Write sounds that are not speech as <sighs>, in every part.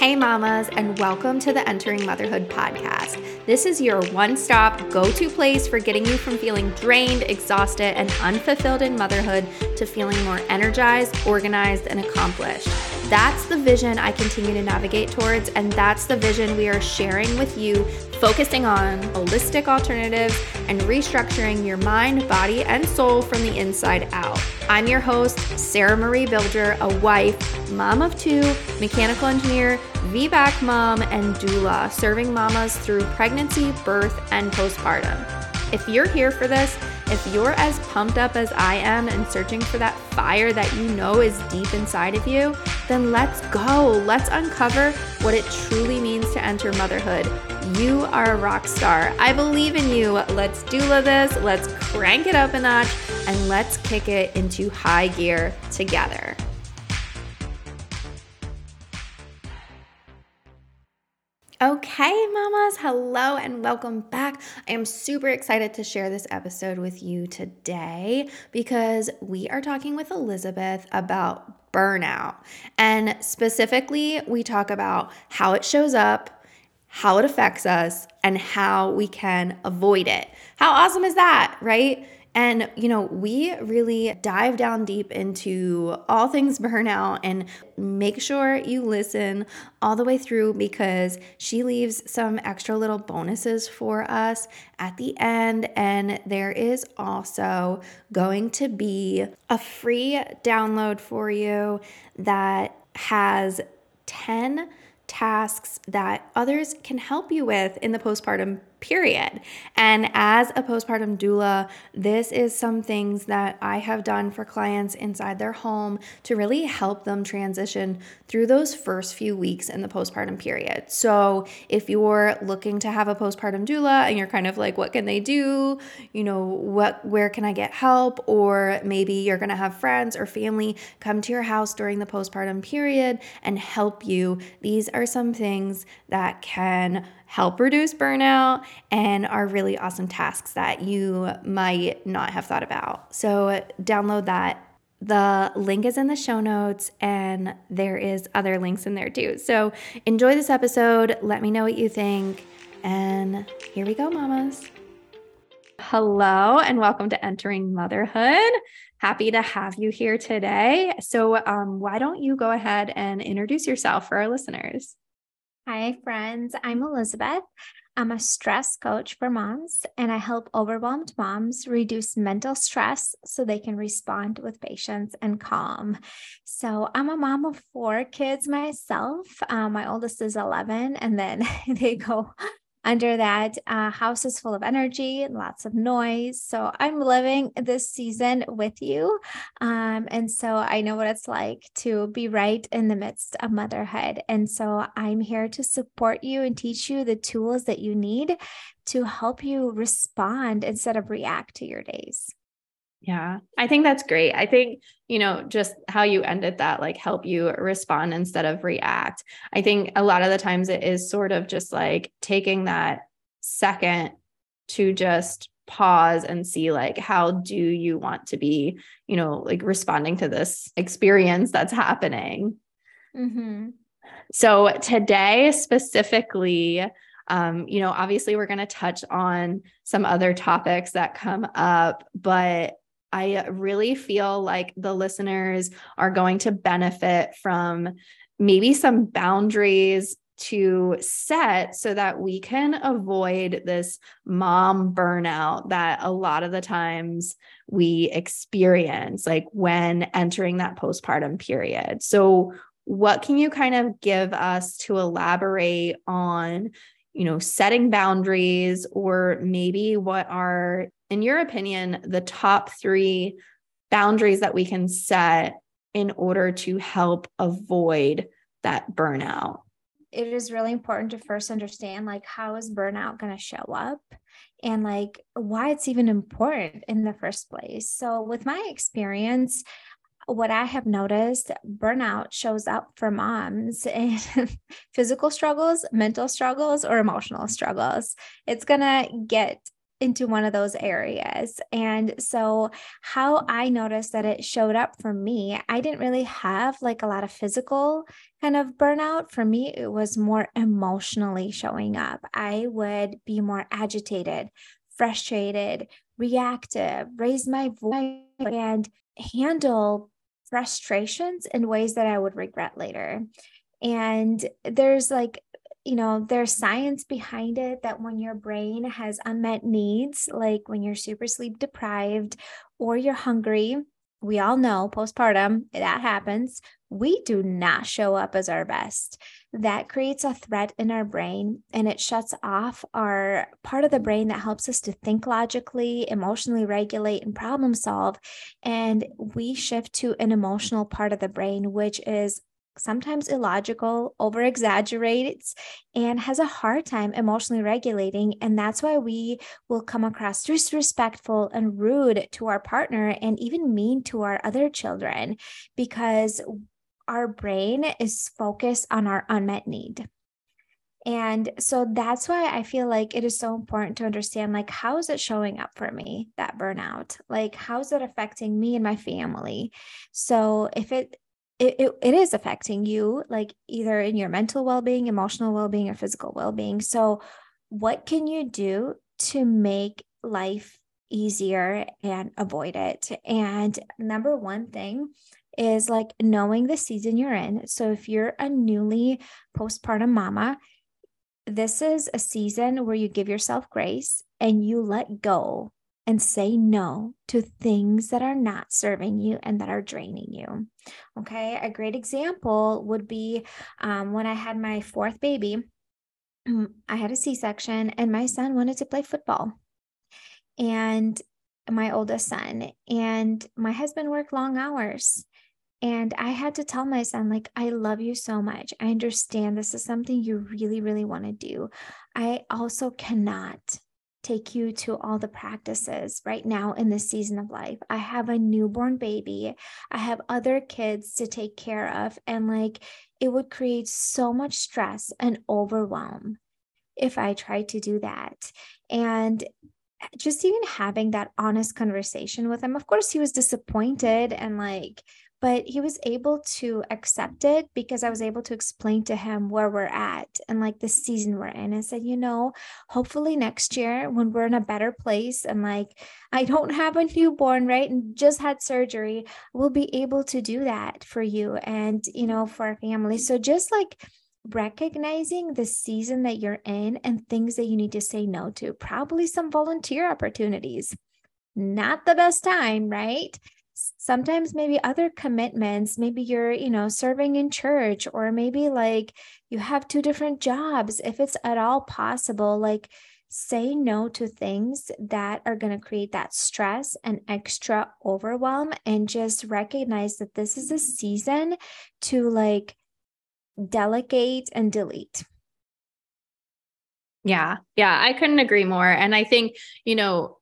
Hey, mamas, and welcome to the Entering Motherhood podcast. This is your one stop, go to place for getting you from feeling drained, exhausted, and unfulfilled in motherhood to feeling more energized, organized, and accomplished. That's the vision I continue to navigate towards, and that's the vision we are sharing with you, focusing on holistic alternatives and restructuring your mind, body, and soul from the inside out. I'm your host, Sarah Marie Bilger, a wife, mom of two, mechanical engineer, VBAC mom, and doula, serving mamas through pregnancy, birth, and postpartum. If you're here for this, if you're as pumped up as I am and searching for that fire that you know is deep inside of you, then let's go. Let's uncover what it truly means to enter motherhood. You are a rock star. I believe in you. Let's doula this. Let's crank it up a notch and let's kick it into high gear together. Okay, mamas, hello and welcome back. I am super excited to share this episode with you today because we are talking with Elizabeth about burnout. And specifically, we talk about how it shows up, how it affects us, and how we can avoid it. How awesome is that, right? And, you know, we really dive down deep into all things burnout and make sure you listen all the way through because she leaves some extra little bonuses for us at the end. And there is also going to be a free download for you that has 10 tasks that others can help you with in the postpartum period. And as a postpartum doula, this is some things that I have done for clients inside their home to really help them transition through those first few weeks in the postpartum period. So, if you're looking to have a postpartum doula and you're kind of like what can they do? You know, what where can I get help or maybe you're going to have friends or family come to your house during the postpartum period and help you. These are some things that can help reduce burnout and are really awesome tasks that you might not have thought about. So, download that. The link is in the show notes, and there is other links in there too. So, enjoy this episode. Let me know what you think. And here we go, mamas. Hello, and welcome to Entering Motherhood. Happy to have you here today. So, um, why don't you go ahead and introduce yourself for our listeners? Hi, friends. I'm Elizabeth. I'm a stress coach for moms, and I help overwhelmed moms reduce mental stress so they can respond with patience and calm. So, I'm a mom of four kids myself. Um, my oldest is 11, and then <laughs> they go under that uh, house is full of energy and lots of noise. So i'm living this season with you um, and so i know what it's like to be right in the midst of motherhood. And so i'm here to support you and teach you the tools that you need to help you respond instead of react to your days yeah, I think that's great. I think, you know, just how you ended that, like help you respond instead of react. I think a lot of the times it is sort of just like taking that second to just pause and see like how do you want to be you know like responding to this experience that's happening mm-hmm. so today specifically um, you know obviously we're going to touch on some other topics that come up but I really feel like the listeners are going to benefit from maybe some boundaries to set so that we can avoid this mom burnout that a lot of the times we experience, like when entering that postpartum period. So, what can you kind of give us to elaborate on? You know, setting boundaries, or maybe what are in your opinion, the top three boundaries that we can set in order to help avoid that burnout? It is really important to first understand like how is burnout going to show up and like why it's even important in the first place. So with my experience, what I have noticed, burnout shows up for moms in <laughs> physical struggles, mental struggles, or emotional struggles. It's going to get into one of those areas. And so, how I noticed that it showed up for me, I didn't really have like a lot of physical kind of burnout. For me, it was more emotionally showing up. I would be more agitated, frustrated, reactive, raise my voice, and handle frustrations in ways that I would regret later. And there's like you know, there's science behind it that when your brain has unmet needs, like when you're super sleep deprived or you're hungry, we all know postpartum, that happens. We do not show up as our best. That creates a threat in our brain and it shuts off our part of the brain that helps us to think logically, emotionally regulate, and problem solve. And we shift to an emotional part of the brain, which is sometimes illogical, over exaggerates, and has a hard time emotionally regulating. And that's why we will come across disrespectful and rude to our partner and even mean to our other children because our brain is focused on our unmet need. And so that's why I feel like it is so important to understand like how is it showing up for me that burnout? Like how is it affecting me and my family? So if it it, it, it is affecting you like either in your mental well-being emotional well-being or physical well-being so what can you do to make life easier and avoid it and number one thing is like knowing the season you're in so if you're a newly postpartum mama this is a season where you give yourself grace and you let go and say no to things that are not serving you and that are draining you. Okay. A great example would be um, when I had my fourth baby, mm, I had a C section and my son wanted to play football. And my oldest son, and my husband worked long hours. And I had to tell my son, like, I love you so much. I understand this is something you really, really want to do. I also cannot take you to all the practices right now in this season of life. I have a newborn baby, I have other kids to take care of, and like it would create so much stress and overwhelm if I tried to do that. And eh, just even having that honest conversation with him, of course, he was disappointed and like, but he was able to accept it because I was able to explain to him where we're at and like the season we're in and said, you know, hopefully next year when we're in a better place and like I don't have a newborn, right? And just had surgery, we'll be able to do that for you and, you know, for our family. So just like, recognizing the season that you're in and things that you need to say no to, probably some volunteer opportunities. Not the best time, right? Sometimes maybe other commitments maybe you're you know serving in church or maybe like you have two different jobs if it's at all possible like say no to things that are going to create that stress and extra overwhelm and just recognize that this is a season to like delegate and delete. Yeah. Yeah i couldn't agree more and i think you know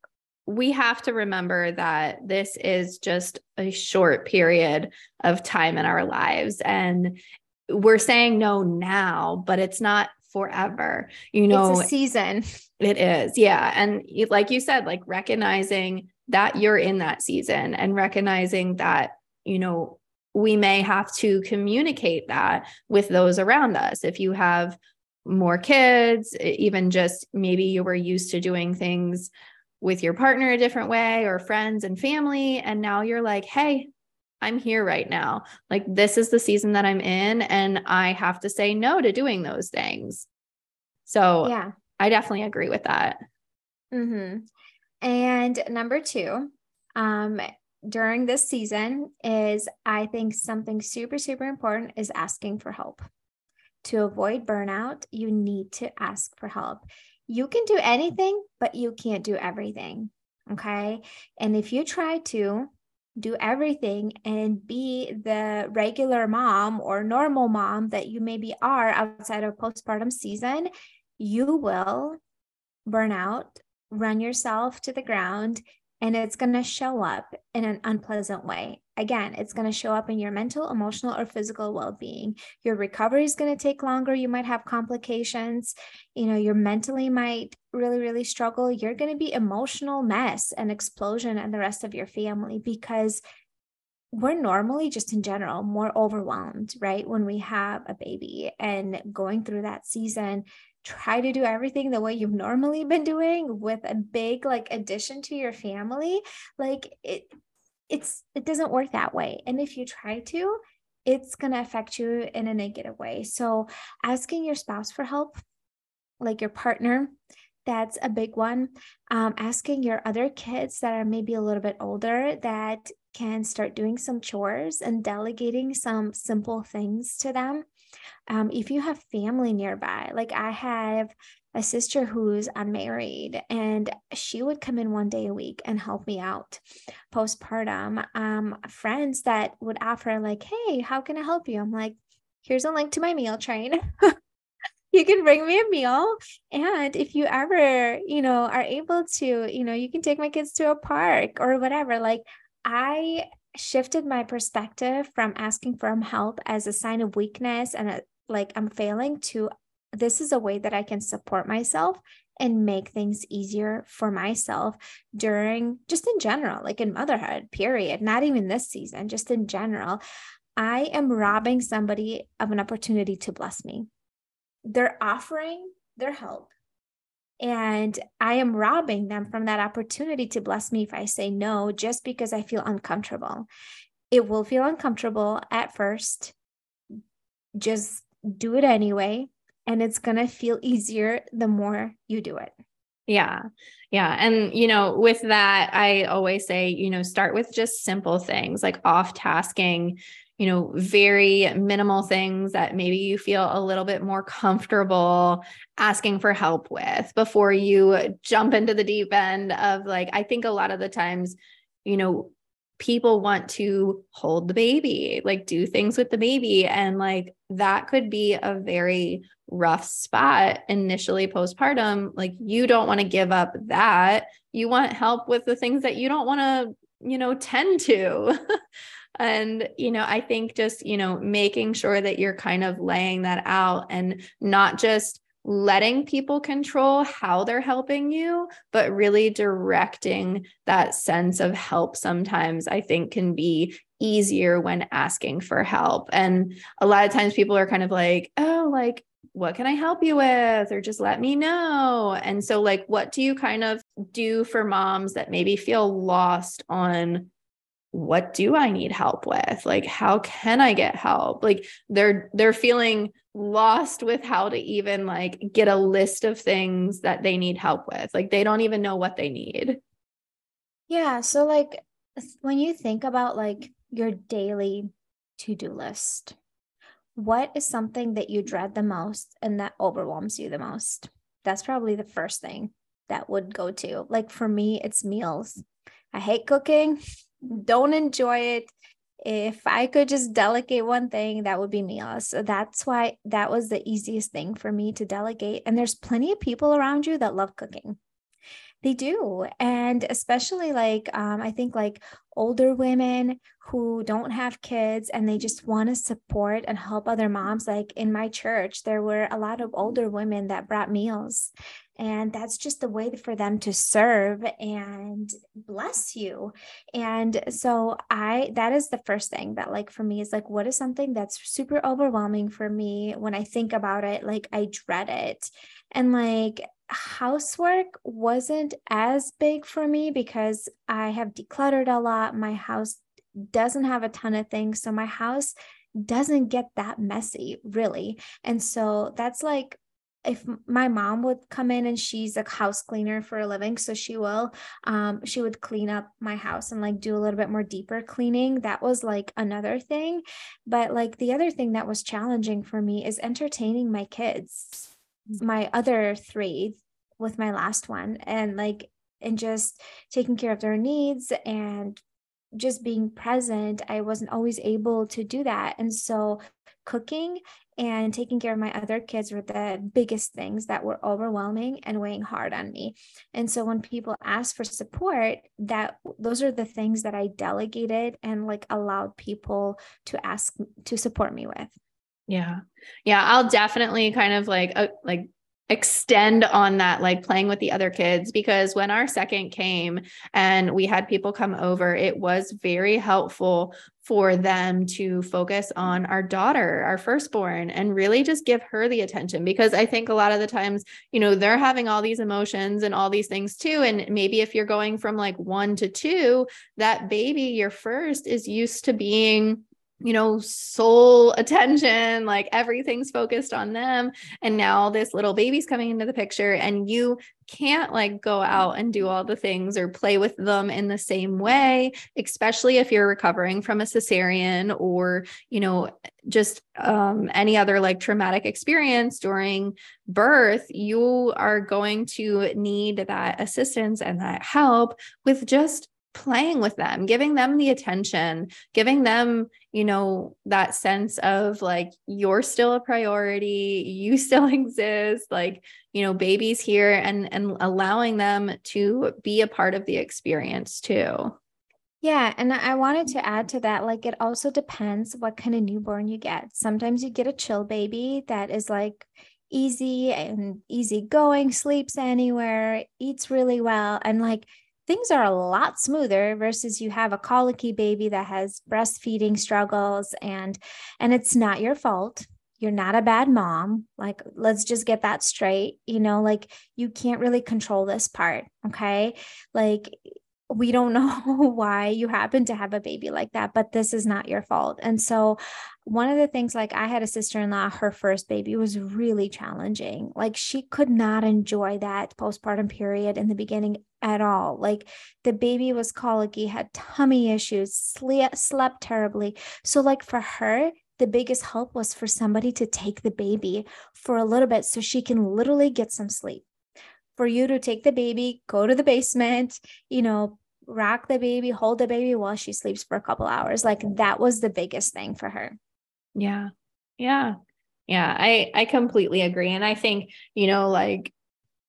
we have to remember that this is just a short period of time in our lives. And we're saying no now, but it's not forever. You know, it's a season. It is. Yeah. And like you said, like recognizing that you're in that season and recognizing that, you know, we may have to communicate that with those around us. If you have more kids, even just maybe you were used to doing things with your partner a different way or friends and family. And now you're like, hey, I'm here right now. Like, this is the season that I'm in, and I have to say no to doing those things. So, yeah, I definitely agree with that. Mm-hmm. And number two, um, during this season is I think something super, super important is asking for help. To avoid burnout, you need to ask for help you can do anything, but you can't do everything. Okay. And if you try to do everything and be the regular mom or normal mom that you maybe are outside of postpartum season, you will burn out, run yourself to the ground, and it's going to show up in an unpleasant way. Again, it's going to show up in your mental, emotional, or physical well being. Your recovery is going to take longer. You might have complications. You know, your mentally might really, really struggle. You're going to be emotional mess and explosion and the rest of your family because we're normally just in general more overwhelmed, right? When we have a baby and going through that season, try to do everything the way you've normally been doing with a big like addition to your family. Like it, it's it doesn't work that way. And if you try to, it's going to affect you in a negative way. So asking your spouse for help, like your partner, that's a big one. Um, asking your other kids that are maybe a little bit older that can start doing some chores and delegating some simple things to them. Um, if you have family nearby, like I have a sister who's unmarried and she would come in one day a week and help me out postpartum. Um, friends that would offer, like, hey, how can I help you? I'm like, here's a link to my meal train. <laughs> you can bring me a meal and if you ever you know are able to you know you can take my kids to a park or whatever like I shifted my perspective from asking for help as a sign of weakness and a, like I'm failing to this is a way that I can support myself and make things easier for myself during just in general, like in motherhood, period, not even this season, just in general. I am robbing somebody of an opportunity to bless me. They're offering their help and I am robbing them from that opportunity to bless me if I say no, just because I feel uncomfortable. It will feel uncomfortable at first. Just do it anyway. And it's going to feel easier the more you do it. Yeah. Yeah. And, you know, with that, I always say, you know, start with just simple things like off tasking you know, very minimal things that maybe you feel a little bit more comfortable asking for help with before you jump into the deep end of like, I think a lot of the times, you know, people want to hold the baby, like do things with the baby. And like that could be a very rough spot initially postpartum. Like you don't want to give up that. You want help with the things that you don't want to, you know, tend to. <laughs> And, you know, I think just, you know, making sure that you're kind of laying that out and not just letting people control how they're helping you, but really directing that sense of help sometimes I think can be easier when asking for help. And a lot of times people are kind of like, oh, like, what can I help you with? Or just let me know. And so, like, what do you kind of do for moms that maybe feel lost on what do I need help with? Like how can I get help? Like they're they're feeling lost with how to even like get a list of things that they need help with. Like they don't even know what they need. Yeah, so like when you think about like your daily to-do list, what is something that you dread the most and that overwhelms you the most? That's probably the first thing that would go to. Like for me, it's meals. I hate cooking <laughs> don't enjoy it if I could just delegate one thing, that would be meals. So that's why that was the easiest thing for me to delegate. And there's plenty of people around you that love cooking. They do. And especially like, um, I think like older women who don't have kids and they just want to support and help other moms. Like in my church, there were a lot of older women that brought meals and that's just a way for them to serve and bless you. And so i that is the first thing that like for me is like what is something that's super overwhelming for me when i think about it? Like i dread it. And like housework wasn't as big for me because i have decluttered a lot. My house doesn't have a ton of things so my house doesn't get that messy really. And so that's like if my mom would come in and she's a house cleaner for a living so she will um she would clean up my house and like do a little bit more deeper cleaning. That was like another thing. But like the other thing that was challenging for me is entertaining my kids my other three with my last one and like and just taking care of their needs and just being present i wasn't always able to do that and so cooking and taking care of my other kids were the biggest things that were overwhelming and weighing hard on me. And so when people ask for support, that those are the things that I delegated and like allowed people to ask to support me with. Yeah. Yeah, I'll definitely kind of like uh, like extend on that like playing with the other kids because when our second came and we had people come over it was very helpful for them to focus on our daughter our firstborn and really just give her the attention because i think a lot of the times you know they're having all these emotions and all these things too and maybe if you're going from like 1 to 2 that baby your first is used to being you know, sole attention, like everything's focused on them. And now this little baby's coming into the picture, and you can't like go out and do all the things or play with them in the same way, especially if you're recovering from a cesarean or, you know, just um, any other like traumatic experience during birth. You are going to need that assistance and that help with just playing with them, giving them the attention, giving them, you know, that sense of like, you're still a priority, you still <laughs> exist, like, you know, babies here and and allowing them to be a part of the experience too. Yeah. And I wanted to add to that, like, it also depends what kind of newborn you get. Sometimes you get a chill baby that is like easy and easy going, sleeps anywhere, eats really well. And like, things are a lot smoother versus you have a colicky baby that has breastfeeding struggles and and it's not your fault. You're not a bad mom. Like let's just get that straight. You know like you can't really control this part okay? Like we don't <laughs> know why you happen to have a baby like that, but this is not your fault. And so, one of the things, like I had a sister in law, her first baby was really challenging. Like, she could not enjoy that postpartum period in the beginning at all. Like, the baby was colicky, had tummy issues, slept, terribly. So, like, for her, the biggest help was for somebody to take the baby for a little bit so she can literally get some sleep for you to take the baby, go to the basement, you know, rock the baby, hold the baby while she sleeps for a couple hours. Like that was the biggest thing for her. Yeah. Yeah. Yeah, I I completely agree and I think, you know, like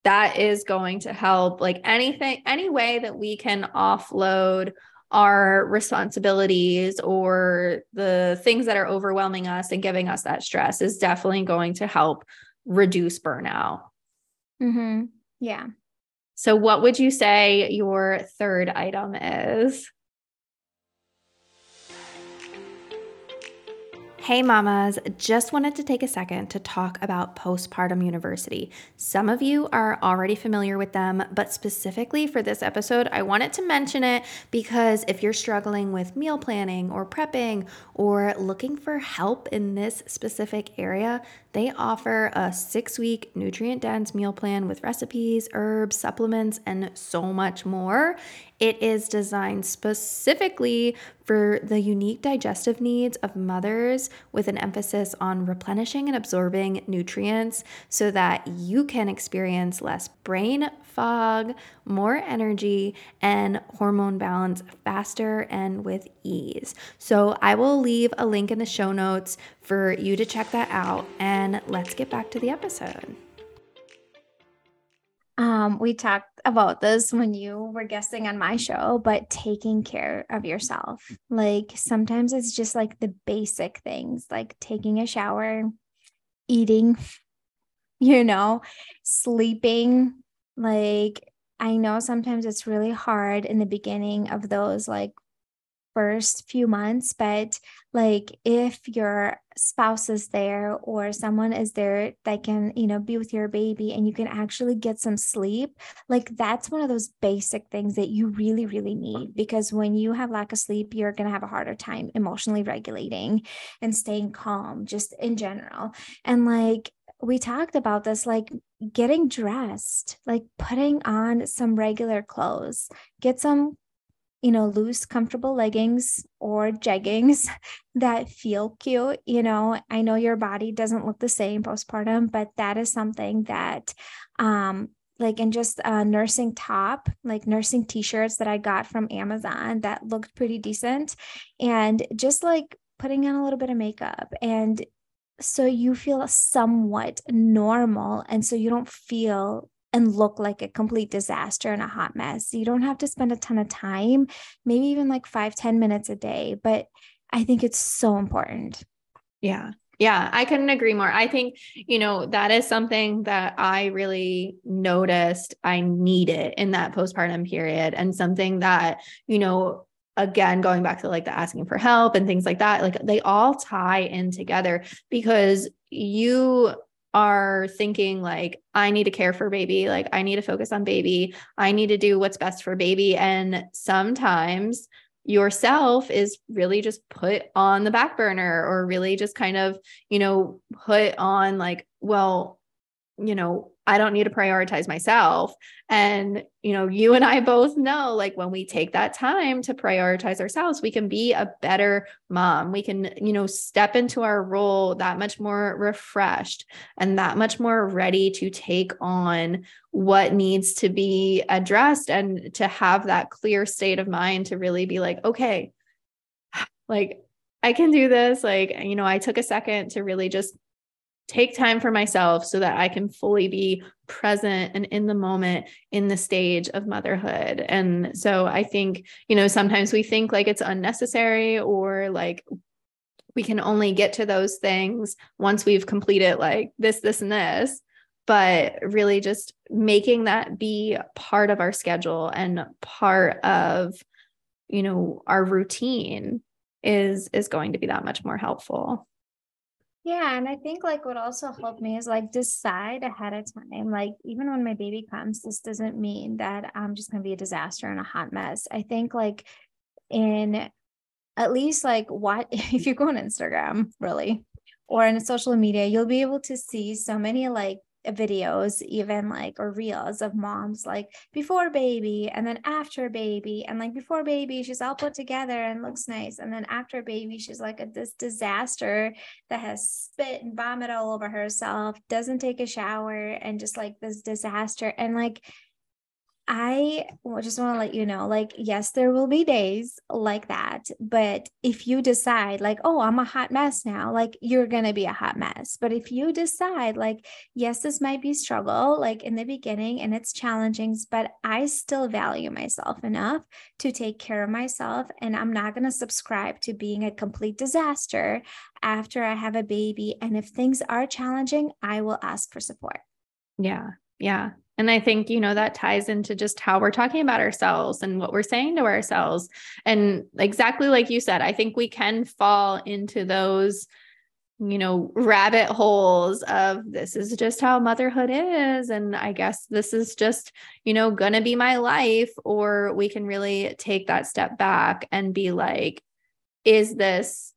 that is going to help like anything any way that we can offload our responsibilities or the things that are overwhelming us and giving us that stress is definitely going to help reduce burnout. Mhm. Yeah. So, what would you say your third item is? Hey, mamas, just wanted to take a second to talk about Postpartum University. Some of you are already familiar with them, but specifically for this episode, I wanted to mention it because if you're struggling with meal planning or prepping or looking for help in this specific area, they offer a six week nutrient dense meal plan with recipes, herbs, supplements, and so much more. It is designed specifically for the unique digestive needs of mothers with an emphasis on replenishing and absorbing nutrients so that you can experience less brain fog, more energy, and hormone balance faster and with ease. So, I will leave a link in the show notes for you to check that out. And let's get back to the episode. Um, we talked about this when you were guesting on my show, but taking care of yourself. Like sometimes it's just like the basic things, like taking a shower, eating, <laughs> you know, sleeping. Like I know sometimes it's really hard in the beginning of those like first few months, but like if your spouse is there or someone is there that can, you know, be with your baby and you can actually get some sleep, like that's one of those basic things that you really, really need because when you have lack of sleep, you're going to have a harder time emotionally regulating and staying calm just in general. And like, we talked about this like getting dressed, like putting on some regular clothes, get some you know, loose, comfortable leggings or jeggings <laughs> that feel cute. You know, I know your body doesn't look the same postpartum, but that is something that, um, like in just a nursing top, like nursing t-shirts that I got from Amazon that looked pretty decent. And just like putting on a little bit of makeup and so you feel somewhat normal. And so you don't feel and look like a complete disaster and a hot mess. You don't have to spend a ton of time, maybe even like five, ten minutes a day. But I think it's so important. Yeah. Yeah, I couldn't agree more. I think, you know, that is something that I really noticed I needed in that postpartum period and something that, you know, again going back to like the asking for help and things like that like they all tie in together because you are thinking like i need to care for baby like i need to focus on baby i need to do what's best for baby. And sometimes yourself is really just put on the back burner or really just kind of you know put on like well you know I don't need to prioritize myself. And, you know, you and I both know like when we take that time to prioritize ourselves, we can be a better mom. We can, you know, step into our role that much more refreshed and that much more ready to take on what needs to be addressed and to have that clear state of mind to really be like, okay, like I can do this. Like, you know, I took a second to really just take time for myself so that I can fully be present and in the moment in the stage of motherhood. And so I think, you know, sometimes we think like it's unnecessary or like we can only get to those things once we've completed like this, this, and this. But really just making that be part of our schedule and part of, you know, our routine is is going to be that much more helpful. Yeah, and I think like what also helped me is like decide ahead of time. Like even when my baby comes, this doesn't mean that I'm just going to be a disaster and a hot mess. I think like in at least like what <laughs> if you go on Instagram, really, or in social media, you'll be able to see so many like videos even like or reels of moms like before baby and then after baby and like before baby she's all put together and looks nice and then after baby she's like a this disaster that has spit and vomit all over herself doesn't take a shower and just like this disaster and like I just want to let you know like, yes, there will be days like that. But if you decide, like, oh, I'm a hot mess now, like, you're going to be a hot mess. But if you decide, like, yes, this might be struggle, like in the beginning and it's challenging, but I still value myself enough to take care of myself. And I'm not going to subscribe to being a complete disaster after I have a baby. And if things are challenging, I will ask for support. Yeah. Yeah. And I think, you know, that ties into just how we're talking about ourselves and what we're saying to ourselves. And exactly like you said, I think we can fall into those, you know, rabbit holes of this is just how motherhood is. And I guess this is just, you know, going to be my life. Or we can really take that step back and be like, is this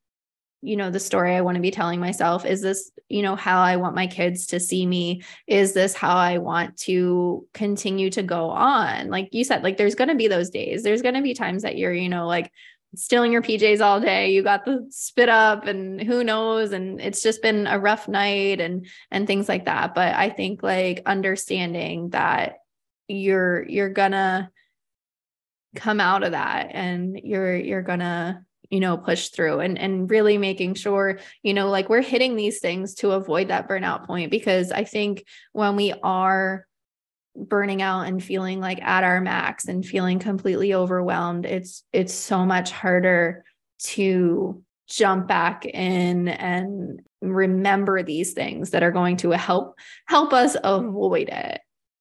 you know the story i want to be telling myself is this you know how i want my kids to see me? Is this how i want to continue to go on? Like you said like there's going to be those days. There's going to be times that you're you know like stealing your pjs all day you got the spit up and who knows and it's just been a rough night and and things like that. But i think like understanding that you're you're gonna come out of that and you're you're gonna you know push through and and really making sure you know like we're hitting these things to avoid that burnout point because i think when we are burning out and feeling like at our max and feeling completely overwhelmed it's it's so much harder to jump back in and remember these things that are going to help help us avoid it.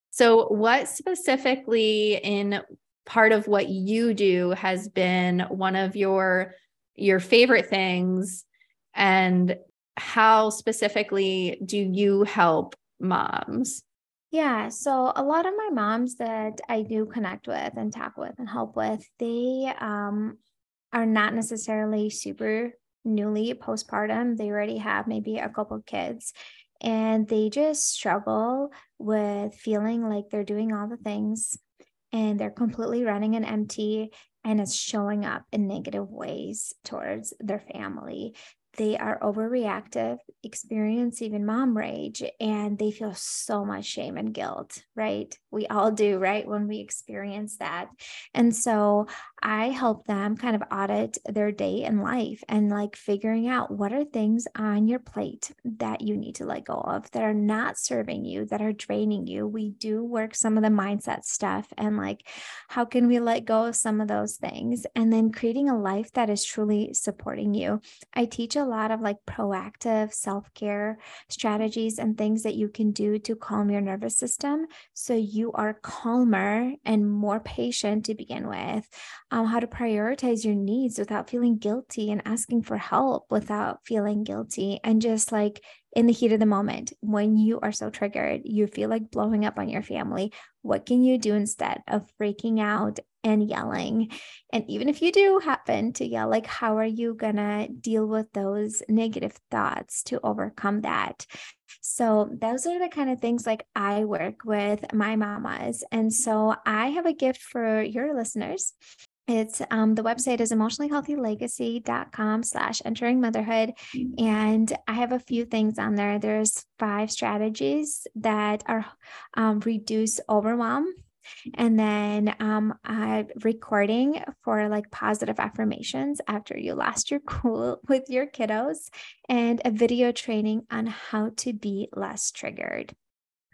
So what specifically in part of what you do has been one of your your favorite things and how specifically do you help moms? Yeah, so a lot of my moms that I do connect with and talk with and help with, they um, are not necessarily super newly postpartum. They already have maybe a couple kids and they just struggle with feeling like they're doing all the things and they're completely running an empty and it's showing up in negative ways towards their family they are overreactive, experience even mom rage, and they feel so much shame and guilt, right? We all do, right? When we experience that. And so I help them kind of audit their day in life and like figuring out what are things on your plate that you need to let go of that are not serving you, that are draining you. We do work some of the mindset stuff and like how can we let go of some of those things and then creating a life that is truly supporting you. I teach a lot of like proactive self care strategies and things that you can do to calm your nervous system so you are calmer and more patient to begin with. Um, how to prioritize your needs without feeling guilty and asking for help without feeling guilty and just like in the heat of the moment when you are so triggered you feel like blowing up on your family what can you do instead of freaking out and yelling and even if you do happen to yell like how are you going to deal with those negative thoughts to overcome that so those are the kind of things like I work with my mamas. And so I have a gift for your listeners. It's um, the website is emotionallyhealthylegacy.com slash entering motherhood. And I have a few things on there. There's five strategies that are um, reduce overwhelm and then um, a recording for like positive affirmations after you lost your cool <laughs> with your kiddos, and a video training on how to be less triggered.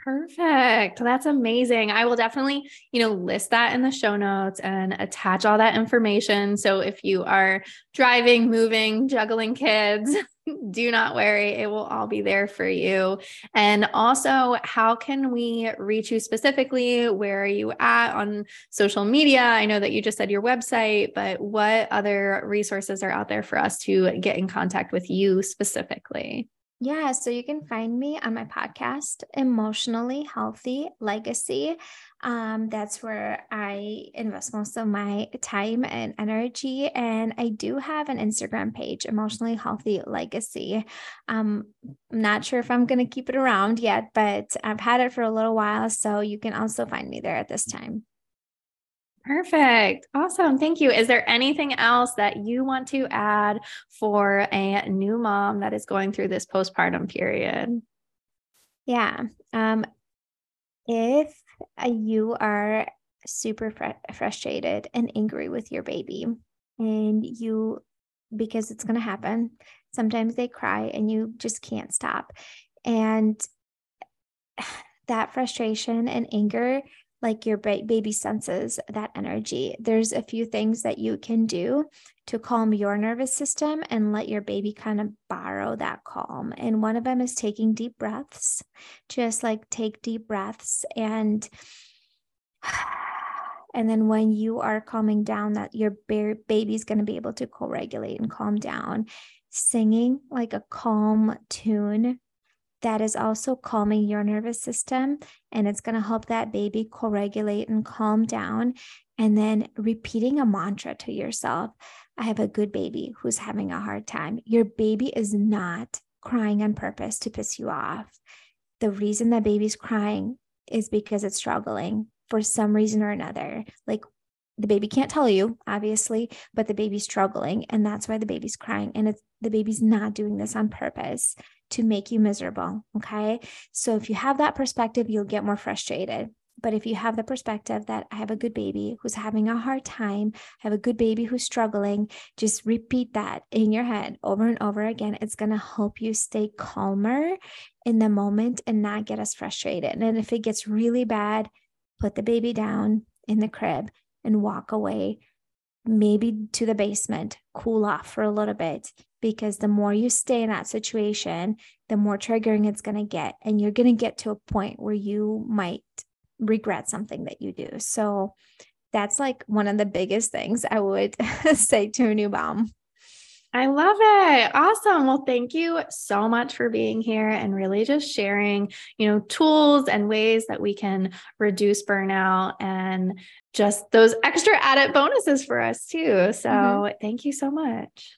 Perfect. That's amazing. I will definitely, you know, list that in the show notes and attach all that information. So if you are driving, moving, juggling kids, <laughs> do not worry. It will all be there for you. And also, how can we reach you specifically? Where are you at on social media? I know that you just said your website, but what other resources are out there for us to get in contact with you specifically? Yeah, so you can find me on my podcast, Emotionally Healthy Legacy. Um, that's where I invest most of my time and energy. And I do have an Instagram page, Emotionally Healthy Legacy. Um, I'm not sure if I'm going to keep it around yet, but I've had it for a little while. So you can also find me there at this time. Perfect. Awesome. Thank you. Is there anything else that you want to add for a new mom that is going through this postpartum period? Yeah. Um, if you are super fr- frustrated and angry with your baby, and you, because it's going to happen, sometimes they cry and you just can't stop. And <sighs> that frustration and anger like your baby senses that energy. There's a few things that you can do to calm your nervous system and let your baby kind of borrow that calm. And one of them is taking deep breaths. Just like take deep breaths and <sighs> and then when you are calming down that your ba- baby's going to be able to co-regulate and calm down singing like a calm tune that is also calming your nervous system and it's going to help that baby co regulate and calm down. And then repeating a mantra to yourself I have a good baby who's having a hard time. Your baby is not crying on purpose to piss you off. The reason that baby's crying is because it's struggling for some reason or another. Like the baby can't tell you, obviously, but the baby's struggling. And that's why the baby's crying. And it's the baby's not doing this on purpose to make you miserable. Okay. So if you have that perspective, you'll get more frustrated. But if you have the perspective that I have a good baby who's having a hard time, I have a good baby who's struggling, just repeat that in your head over and over again. It's going to help you stay calmer in the moment and not get as frustrated. And if it gets really bad, put the baby down in the crib and walk away, maybe to the basement, cool off for a little bit, because the more you stay in that situation, the more triggering it's going to get. And you're going to get to a point where you might regret something that you do. So that's like one of the biggest things I would <laughs> say to a new mom. I love it. Awesome. Well, thank you so much for being here and really just sharing, you know, tools and ways that we can reduce burnout and just those extra added bonuses for us too. So, mm-hmm. thank you so much.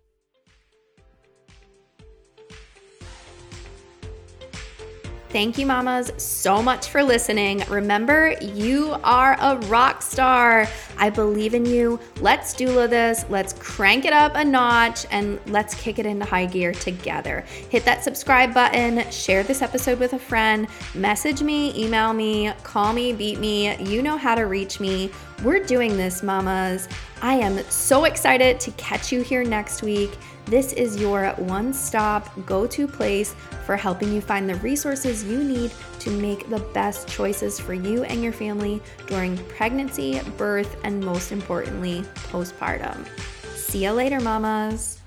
Thank you, mamas, so much for listening. Remember, you are a rock star. I believe in you. Let's doula this. Let's crank it up a notch and let's kick it into high gear together. Hit that subscribe button, share this episode with a friend, message me, email me, call me, beat me. You know how to reach me. We're doing this, mamas. I am so excited to catch you here next week. This is your one stop go to place for helping you find the resources you need to make the best choices for you and your family during pregnancy, birth, and most importantly, postpartum. See you later, mamas.